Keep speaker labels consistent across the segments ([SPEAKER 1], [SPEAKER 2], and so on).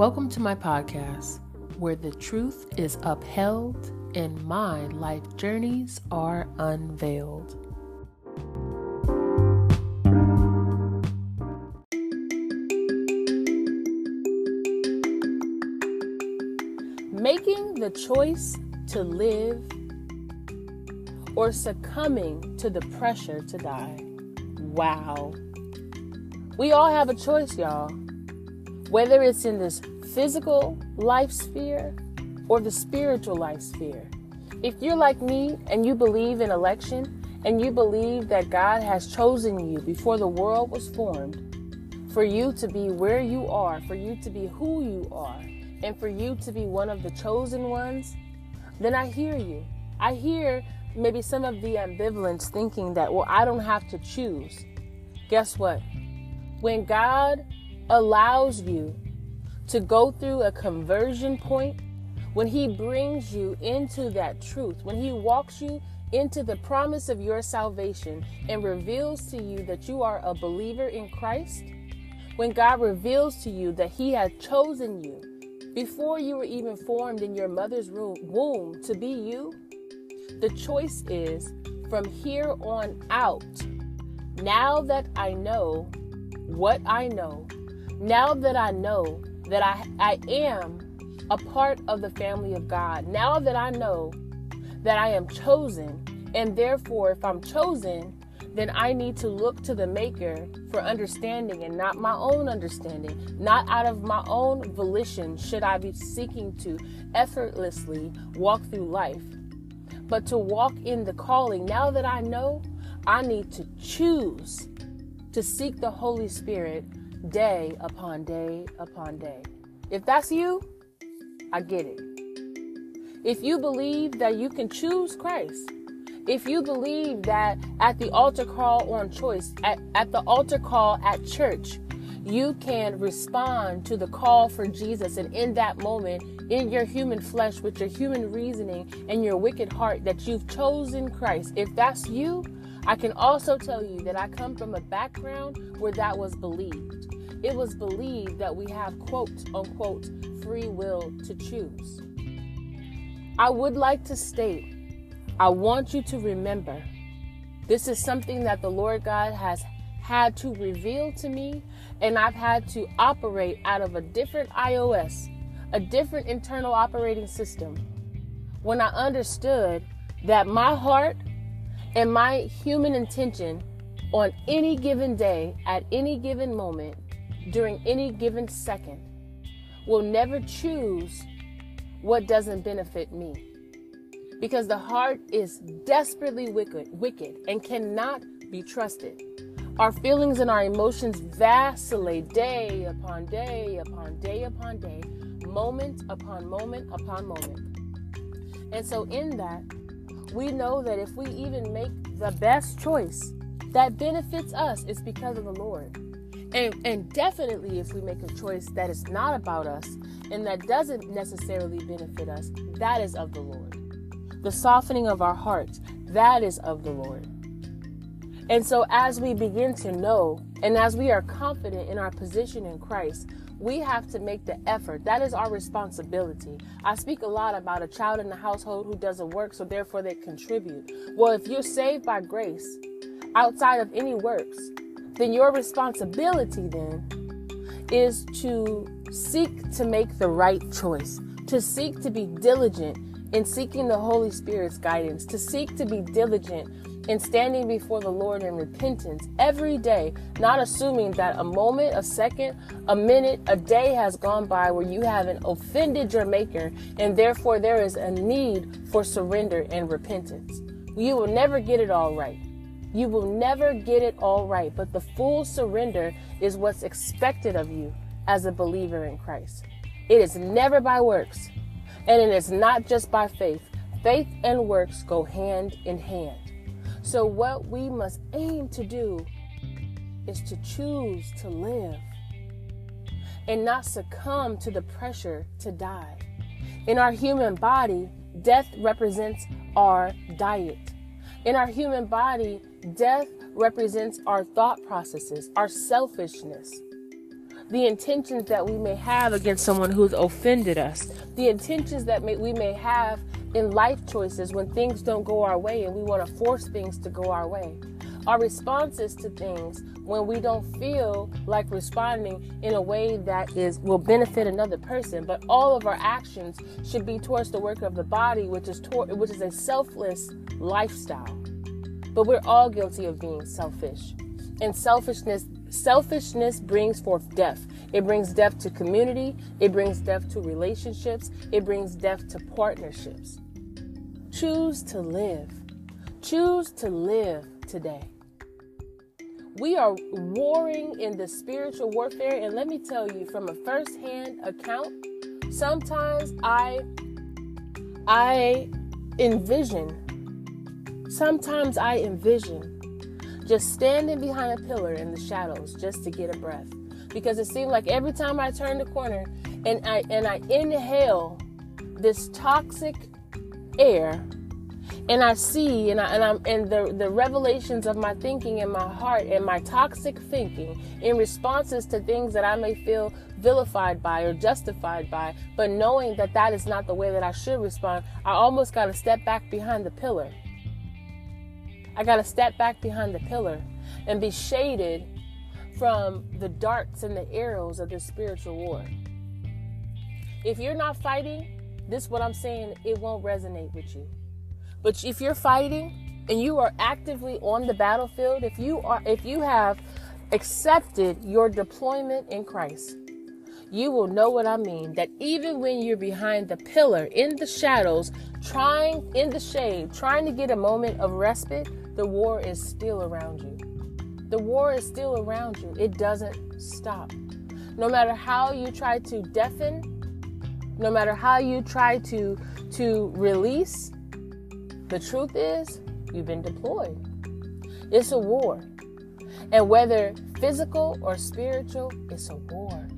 [SPEAKER 1] Welcome to my podcast, where the truth is upheld and my life journeys are unveiled. Making the choice to live or succumbing to the pressure to die. Wow. We all have a choice, y'all. Whether it's in this physical life sphere or the spiritual life sphere. If you're like me and you believe in election and you believe that God has chosen you before the world was formed for you to be where you are, for you to be who you are, and for you to be one of the chosen ones, then I hear you. I hear maybe some of the ambivalence thinking that, well, I don't have to choose. Guess what? When God allows you to go through a conversion point, when He brings you into that truth, when He walks you into the promise of your salvation and reveals to you that you are a believer in Christ, when God reveals to you that He has chosen you before you were even formed in your mother's womb to be you, the choice is from here on out. Now that I know what I know, now that I know that I, I am a part of the family of God, now that I know that I am chosen, and therefore, if I'm chosen, then I need to look to the Maker for understanding and not my own understanding. Not out of my own volition should I be seeking to effortlessly walk through life, but to walk in the calling. Now that I know, I need to choose to seek the Holy Spirit day upon day upon day. If that's you, I get it. If you believe that you can choose Christ, if you believe that at the altar call on choice, at, at the altar call at church, you can respond to the call for Jesus, and in that moment, in your human flesh, with your human reasoning and your wicked heart, that you've chosen Christ. If that's you, I can also tell you that I come from a background where that was believed. It was believed that we have quote unquote free will to choose. I would like to state I want you to remember this is something that the Lord God has had to reveal to me, and I've had to operate out of a different iOS, a different internal operating system. When I understood that my heart and my human intention on any given day, at any given moment, during any given second, will never choose what doesn't benefit me because the heart is desperately wicked, wicked and cannot be trusted. Our feelings and our emotions vacillate day upon day upon day upon day, moment upon moment upon moment. And so, in that, we know that if we even make the best choice that benefits us, it's because of the Lord. And, and definitely, if we make a choice that is not about us and that doesn't necessarily benefit us, that is of the Lord the softening of our hearts, that is of the Lord. And so, as we begin to know and as we are confident in our position in Christ, we have to make the effort. That is our responsibility. I speak a lot about a child in the household who doesn't work, so therefore they contribute. Well, if you're saved by grace outside of any works, then your responsibility then is to seek to make the right choice, to seek to be diligent in seeking the Holy Spirit's guidance, to seek to be diligent in standing before the Lord in repentance every day, not assuming that a moment, a second, a minute, a day has gone by where you haven't offended your Maker, and therefore there is a need for surrender and repentance. You will never get it all right. You will never get it all right, but the full surrender is what's expected of you as a believer in Christ. It is never by works, and it is not just by faith. Faith and works go hand in hand. So, what we must aim to do is to choose to live and not succumb to the pressure to die. In our human body, death represents our diet. In our human body, death represents our thought processes, our selfishness. the intentions that we may have against someone who's offended us, the intentions that may, we may have in life choices when things don't go our way and we want to force things to go our way. Our responses to things when we don't feel like responding in a way that is will benefit another person, but all of our actions should be towards the work of the body, which is toward, which is a selfless lifestyle. But we're all guilty of being selfish. And selfishness selfishness brings forth death. It brings death to community, it brings death to relationships, it brings death to partnerships. Choose to live. Choose to live today. We are warring in the spiritual warfare, and let me tell you from a first-hand account, sometimes I I envision sometimes I envision just standing behind a pillar in the shadows just to get a breath because it seemed like every time I turned the corner and I and I inhale this toxic air and I see and I and I'm and the the revelations of my thinking in my heart and my toxic thinking in responses to things that I may feel vilified by or justified by, but knowing that that is not the way that I should respond, I almost got to step back behind the pillar. I got to step back behind the pillar and be shaded from the darts and the arrows of the spiritual war. If you're not fighting, this what I'm saying, it won't resonate with you. But if you're fighting and you are actively on the battlefield, if you are if you have accepted your deployment in Christ, you will know what I mean. That even when you're behind the pillar in the shadows, trying in the shade, trying to get a moment of respite, the war is still around you. The war is still around you. It doesn't stop. No matter how you try to deafen, no matter how you try to to release, the truth is you've been deployed. It's a war. And whether physical or spiritual, it's a war.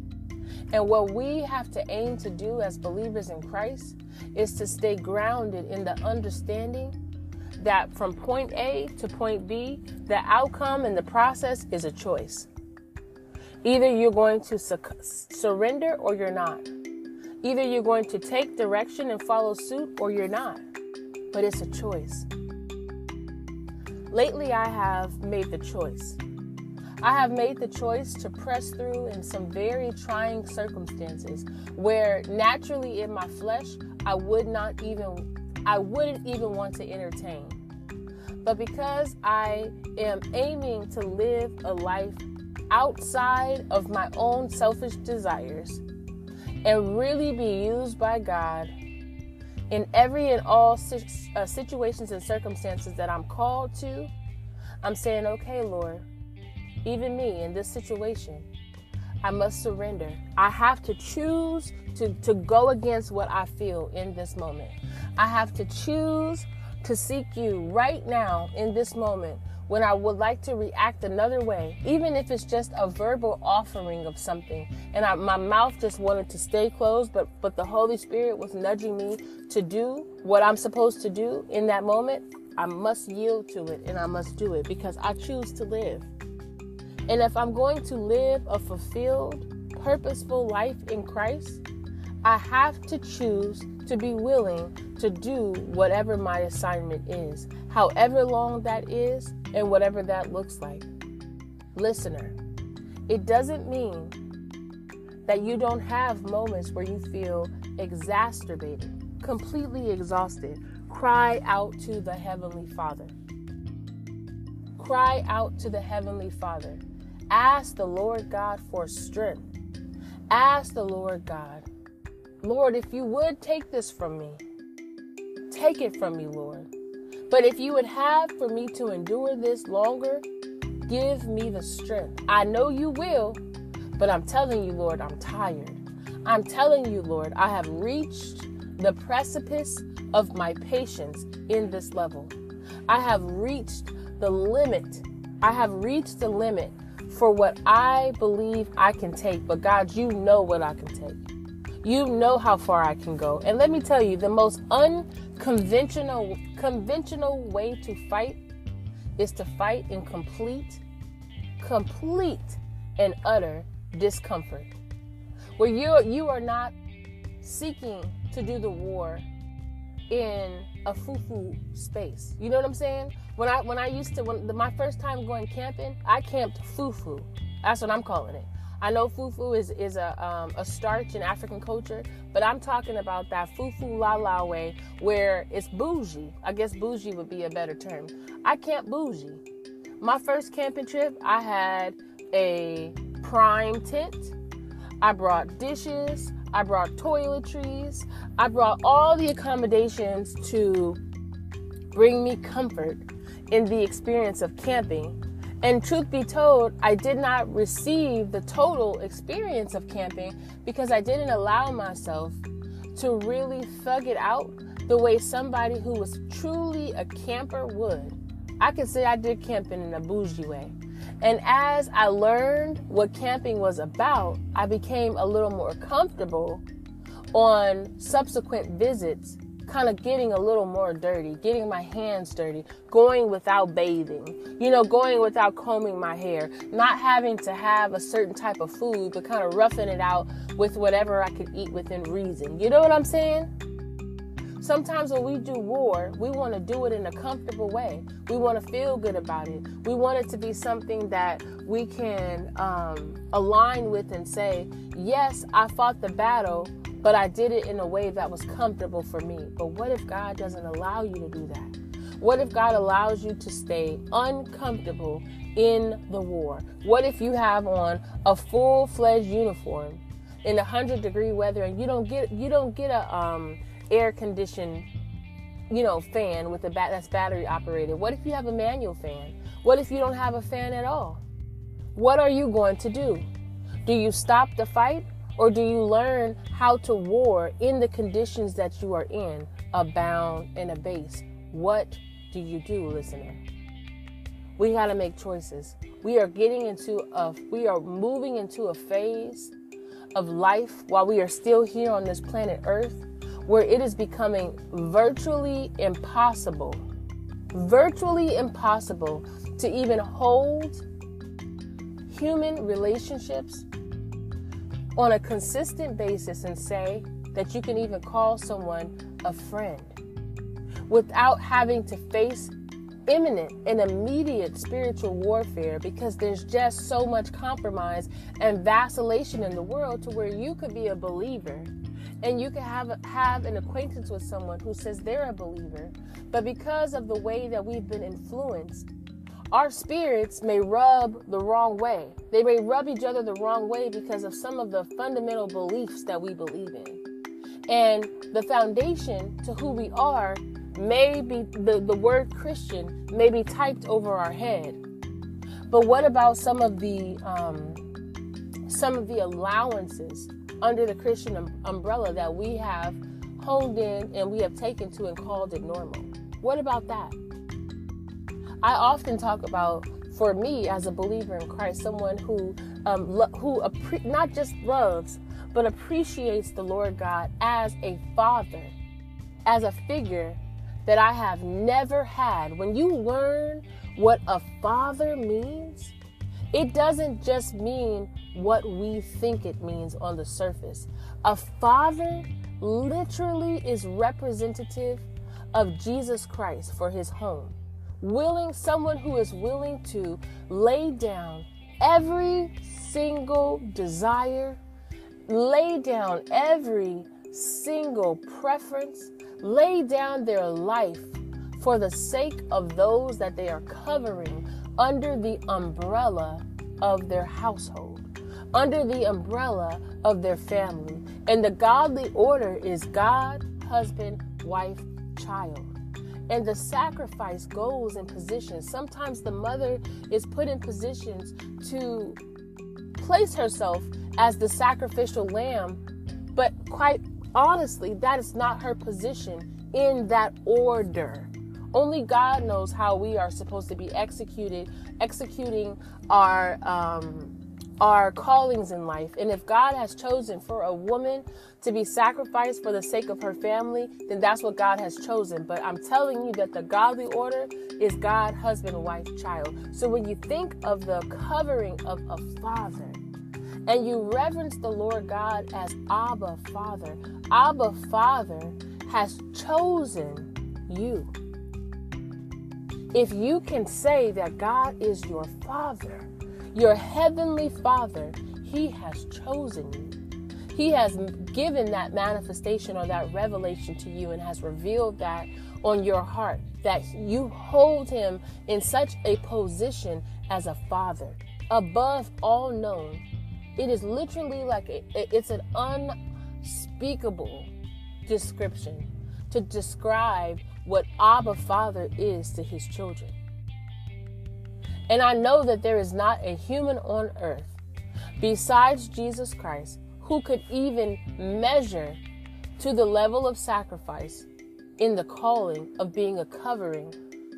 [SPEAKER 1] And what we have to aim to do as believers in Christ is to stay grounded in the understanding that from point A to point B, the outcome and the process is a choice. Either you're going to su- surrender or you're not. Either you're going to take direction and follow suit or you're not. But it's a choice. Lately, I have made the choice. I have made the choice to press through in some very trying circumstances where naturally in my flesh, I would not even I wouldn't even want to entertain. But because I am aiming to live a life outside of my own selfish desires and really be used by God in every and all uh, situations and circumstances that I'm called to, I'm saying, okay, Lord, even me in this situation, I must surrender. I have to choose to, to go against what I feel in this moment. I have to choose to seek you right now in this moment when I would like to react another way, even if it's just a verbal offering of something, and I, my mouth just wanted to stay closed, but but the Holy Spirit was nudging me to do what I'm supposed to do in that moment. I must yield to it and I must do it because I choose to live. And if I'm going to live a fulfilled, purposeful life in Christ, I have to choose to be willing to do whatever my assignment is, however long that is, and whatever that looks like. Listener, it doesn't mean that you don't have moments where you feel exacerbated, completely exhausted. Cry out to the Heavenly Father. Cry out to the Heavenly Father. Ask the Lord God for strength. Ask the Lord God, Lord, if you would take this from me, take it from me, Lord. But if you would have for me to endure this longer, give me the strength. I know you will, but I'm telling you, Lord, I'm tired. I'm telling you, Lord, I have reached the precipice of my patience in this level. I have reached the limit. I have reached the limit for what I believe I can take. But God, you know what I can take. You know how far I can go. And let me tell you, the most unconventional conventional way to fight is to fight in complete, complete and utter discomfort. Where you you are not seeking to do the war in a foo-foo space. You know what I'm saying? When I when I used to when the, my first time going camping, I camped foo-foo. That's what I'm calling it. I know fufu is is a um, a starch in African culture, but I'm talking about that fufu la la way where it's bougie. I guess bougie would be a better term. I camp bougie. My first camping trip, I had a prime tent. I brought dishes. I brought toiletries. I brought all the accommodations to bring me comfort in the experience of camping and truth be told, I did not receive the total experience of camping because I didn't allow myself to really thug it out the way somebody who was truly a camper would. I could say I did camping in a bougie way. And as I learned what camping was about, I became a little more comfortable on subsequent visits kind of getting a little more dirty, getting my hands dirty, going without bathing, you know, going without combing my hair, not having to have a certain type of food, but kind of roughing it out with whatever I could eat within reason. You know what I'm saying? Sometimes when we do war, we want to do it in a comfortable way. We want to feel good about it. We want it to be something that we can um, align with and say, yes, I fought the battle, but I did it in a way that was comfortable for me. But what if God doesn't allow you to do that? What if God allows you to stay uncomfortable in the war? What if you have on a full-fledged uniform in 100 degree weather and you don't get you don't get a um, air conditioned you know fan with a bat that's battery operated? What if you have a manual fan? What if you don't have a fan at all? What are you going to do? Do you stop the fight or do you learn how to war in the conditions that you are in, abound and abase? What do you do, listener? We got to make choices. We are getting into a, we are moving into a phase of life while we are still here on this planet Earth where it is becoming virtually impossible, virtually impossible to even hold human relationships on a consistent basis and say that you can even call someone a friend without having to face imminent and immediate spiritual warfare because there's just so much compromise and vacillation in the world to where you could be a believer and you can have have an acquaintance with someone who says they're a believer. But because of the way that we've been influenced our spirits may rub the wrong way. They may rub each other the wrong way because of some of the fundamental beliefs that we believe in. And the foundation to who we are may be the, the word Christian may be typed over our head. But what about some of the um, some of the allowances under the Christian um, umbrella that we have honed in and we have taken to and called it normal? What about that? I often talk about, for me as a believer in Christ, someone who um, lo- who appre- not just loves but appreciates the Lord God as a father, as a figure that I have never had. When you learn what a father means, it doesn't just mean what we think it means on the surface. A father literally is representative of Jesus Christ for his home willing, someone who is willing to lay down every single desire, lay down every single preference, lay down their life for the sake of those that they are covering under the umbrella of their household, under the umbrella of their family. And the godly order is God, husband, wife, child and the sacrifice goes in positions. Sometimes the mother is put in positions to place herself as the sacrificial lamb, but quite honestly, that is not her position in that order. Only God knows how we are supposed to be executed, executing our um, our callings in life. And if God has chosen for a woman to be sacrificed for the sake of her family, then that's what God has chosen. But I'm telling you that the godly order is God, husband, wife, child. So when you think of the covering of a father, and you reverence the Lord God as Abba Father, Abba Father has chosen you. If you can say that God is your Father, your heavenly Father, He has chosen you. He has given that manifestation or that revelation to you and has revealed that on your heart that you hold Him in such a position as a Father, above all known. It is literally like a, it's an unspeakable description to describe what Abba Father is to his children. And I know that there is not a human on earth besides Jesus Christ who could even measure to the level of sacrifice in the calling of being a covering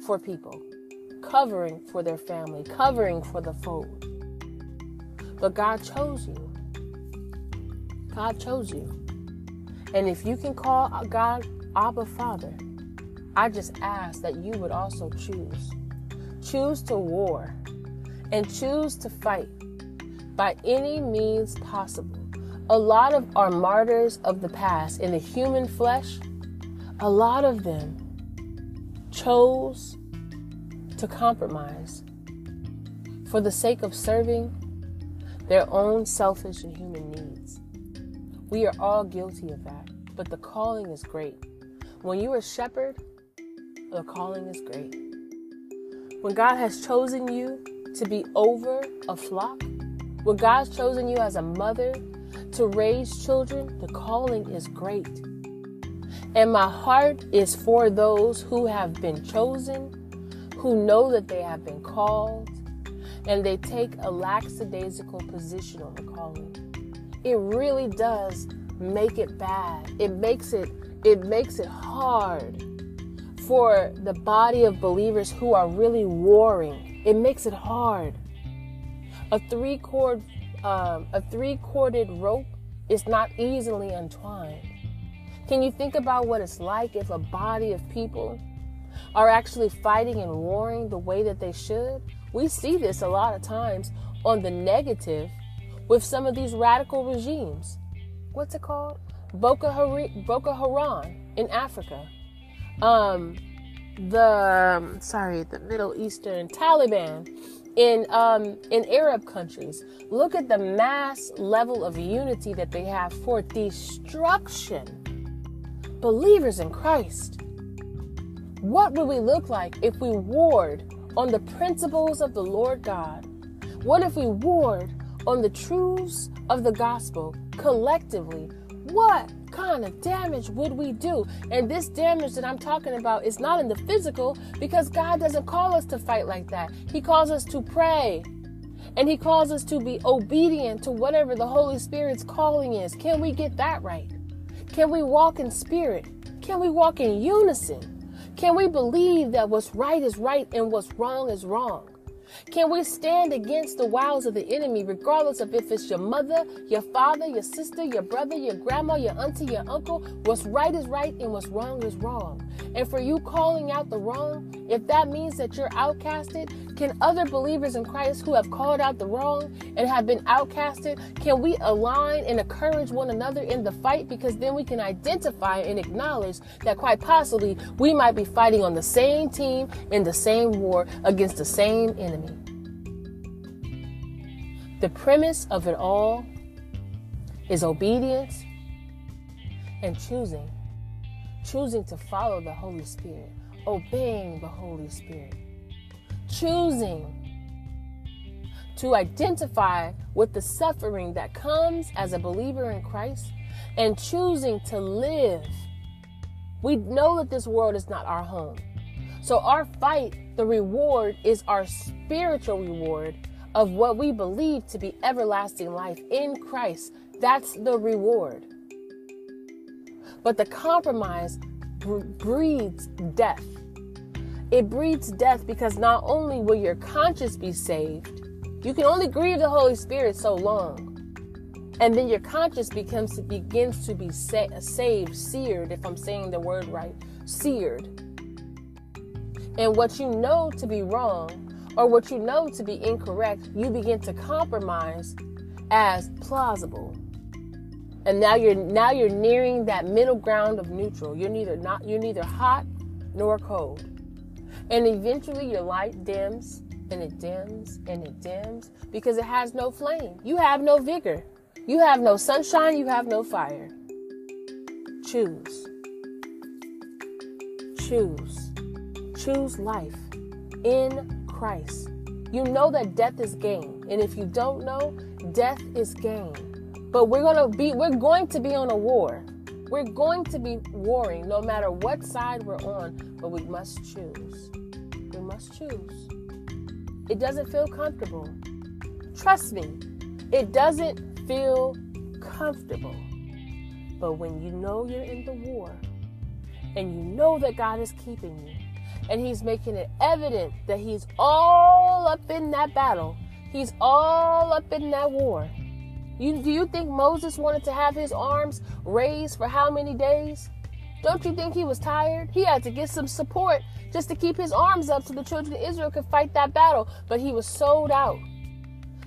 [SPEAKER 1] for people, covering for their family, covering for the fold. But God chose you. God chose you. And if you can call God Abba Father, I just ask that you would also choose. Choose to war and choose to fight by any means possible. A lot of our martyrs of the past in the human flesh, a lot of them chose to compromise for the sake of serving their own selfish and human needs. We are all guilty of that, but the calling is great. When you are a shepherd, the calling is great. When God has chosen you to be over a flock, when God's chosen you as a mother to raise children, the calling is great. And my heart is for those who have been chosen, who know that they have been called, and they take a lackadaisical position on the calling. It really does make it bad. It makes it it makes it hard for the body of believers who are really warring. It makes it hard. A three cord, um, a three corded rope is not easily untwined. Can you think about what it's like if a body of people are actually fighting and warring the way that they should? We see this a lot of times on the negative with some of these radical regimes. What's it called? Boko Haram in Africa. Um, the um, sorry, the Middle Eastern Taliban in um, in Arab countries. Look at the mass level of unity that they have for destruction. Believers in Christ. What would we look like if we warred on the principles of the Lord God? What if we warred on the truths of the gospel collectively what kind of damage would we do? And this damage that I'm talking about is not in the physical because God doesn't call us to fight like that. He calls us to pray. And he calls us to be obedient to whatever the Holy Spirit's calling is. Can we get that right? Can we walk in spirit? Can we walk in unison? Can we believe that what's right is right and what's wrong is wrong? Can we stand against the wiles of the enemy, regardless of if it's your mother, your father, your sister, your brother, your grandma, your auntie, your uncle? What's right is right and what's wrong is wrong. And for you calling out the wrong, if that means that you're outcasted, can other believers in Christ who have called out the wrong and have been outcasted, can we align and encourage one another in the fight? Because then we can identify and acknowledge that quite possibly we might be fighting on the same team in the same war against the same enemy. The premise of it all is obedience and choosing choosing to follow the Holy Spirit, obeying the Holy Spirit, choosing to identify with the suffering that comes as a believer in Christ and choosing to live. We know that this world is not our home. So, our fight, the reward is our spiritual reward of what we believe to be everlasting life in Christ. That's the reward. But the compromise breeds death. It breeds death because not only will your conscience be saved, you can only grieve the Holy Spirit so long. And then your conscience becomes begins to be sa- saved, seared, if I'm saying the word right, seared. And what you know to be wrong or what you know to be incorrect, you begin to compromise as plausible. And now you're now you're nearing that middle ground of neutral. You're neither not you're neither hot nor cold. And eventually your light dims and it dims and it dims because it has no flame. You have no vigor. You have no sunshine, you have no fire. Choose. Choose. Choose life in Christ. You know that death is gain. And if you don't know, death is gain. But we're going to be we're going to be on a war. We're going to be warring no matter what side we're on, but we must choose. We must choose. It doesn't feel comfortable. Trust me, it doesn't feel comfortable. But when you know you're in the war and you know that God is keeping you and He's making it evident that He's all up in that battle, He's all up in that war. You, do you think Moses wanted to have his arms raised for how many days? Don't you think he was tired? He had to get some support just to keep his arms up so the children of Israel could fight that battle. But he was sold out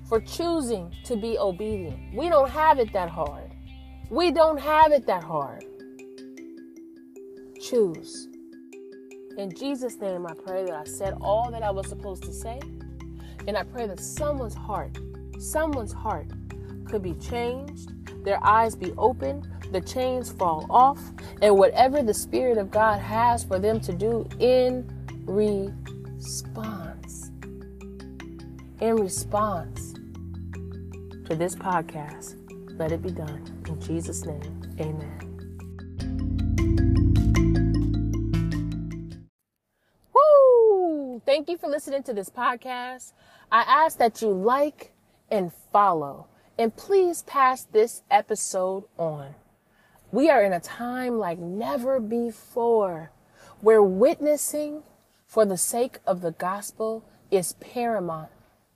[SPEAKER 1] for choosing to be obedient. We don't have it that hard. We don't have it that hard. Choose. In Jesus' name, I pray that I said all that I was supposed to say. And I pray that someone's heart, someone's heart could be changed, their eyes be opened, the chains fall off, and whatever the Spirit of God has for them to do in response. In response to this podcast, let it be done. In Jesus' name, amen. Thank you for listening to this podcast. I ask that you like and follow, and please pass this episode on. We are in a time like never before where witnessing for the sake of the gospel is paramount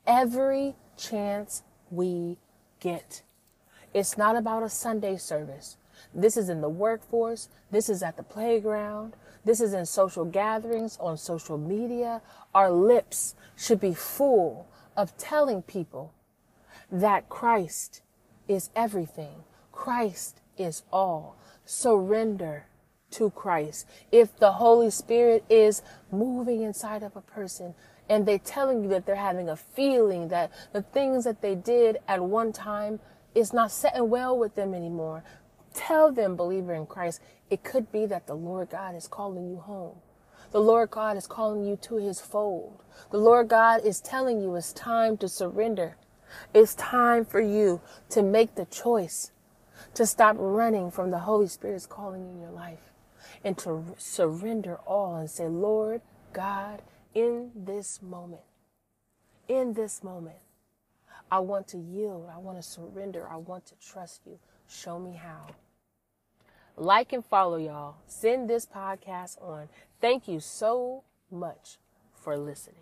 [SPEAKER 1] every chance we get. It's not about a Sunday service. This is in the workforce. This is at the playground. This is in social gatherings, on social media. Our lips should be full of telling people that Christ is everything. Christ is all. Surrender to Christ. If the Holy Spirit is moving inside of a person and they're telling you that they're having a feeling that the things that they did at one time is not setting well with them anymore, tell them, believer in Christ, it could be that the Lord God is calling you home. The Lord God is calling you to his fold. The Lord God is telling you it's time to surrender. It's time for you to make the choice to stop running from the Holy Spirit's calling in your life and to surrender all and say, Lord God, in this moment, in this moment, I want to yield. I want to surrender. I want to trust you. Show me how. Like and follow y'all. Send this podcast on. Thank you so much for listening.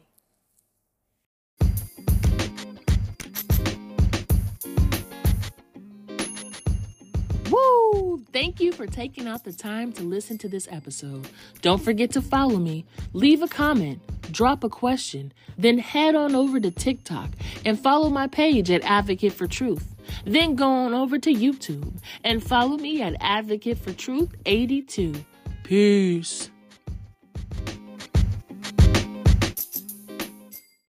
[SPEAKER 1] Woo! Thank you for taking out the time to listen to this episode. Don't forget to follow me, leave a comment, drop a question, then head on over to TikTok and follow my page at Advocate for Truth. Then go on over to YouTube and follow me at Advocate for Truth 82. Peace.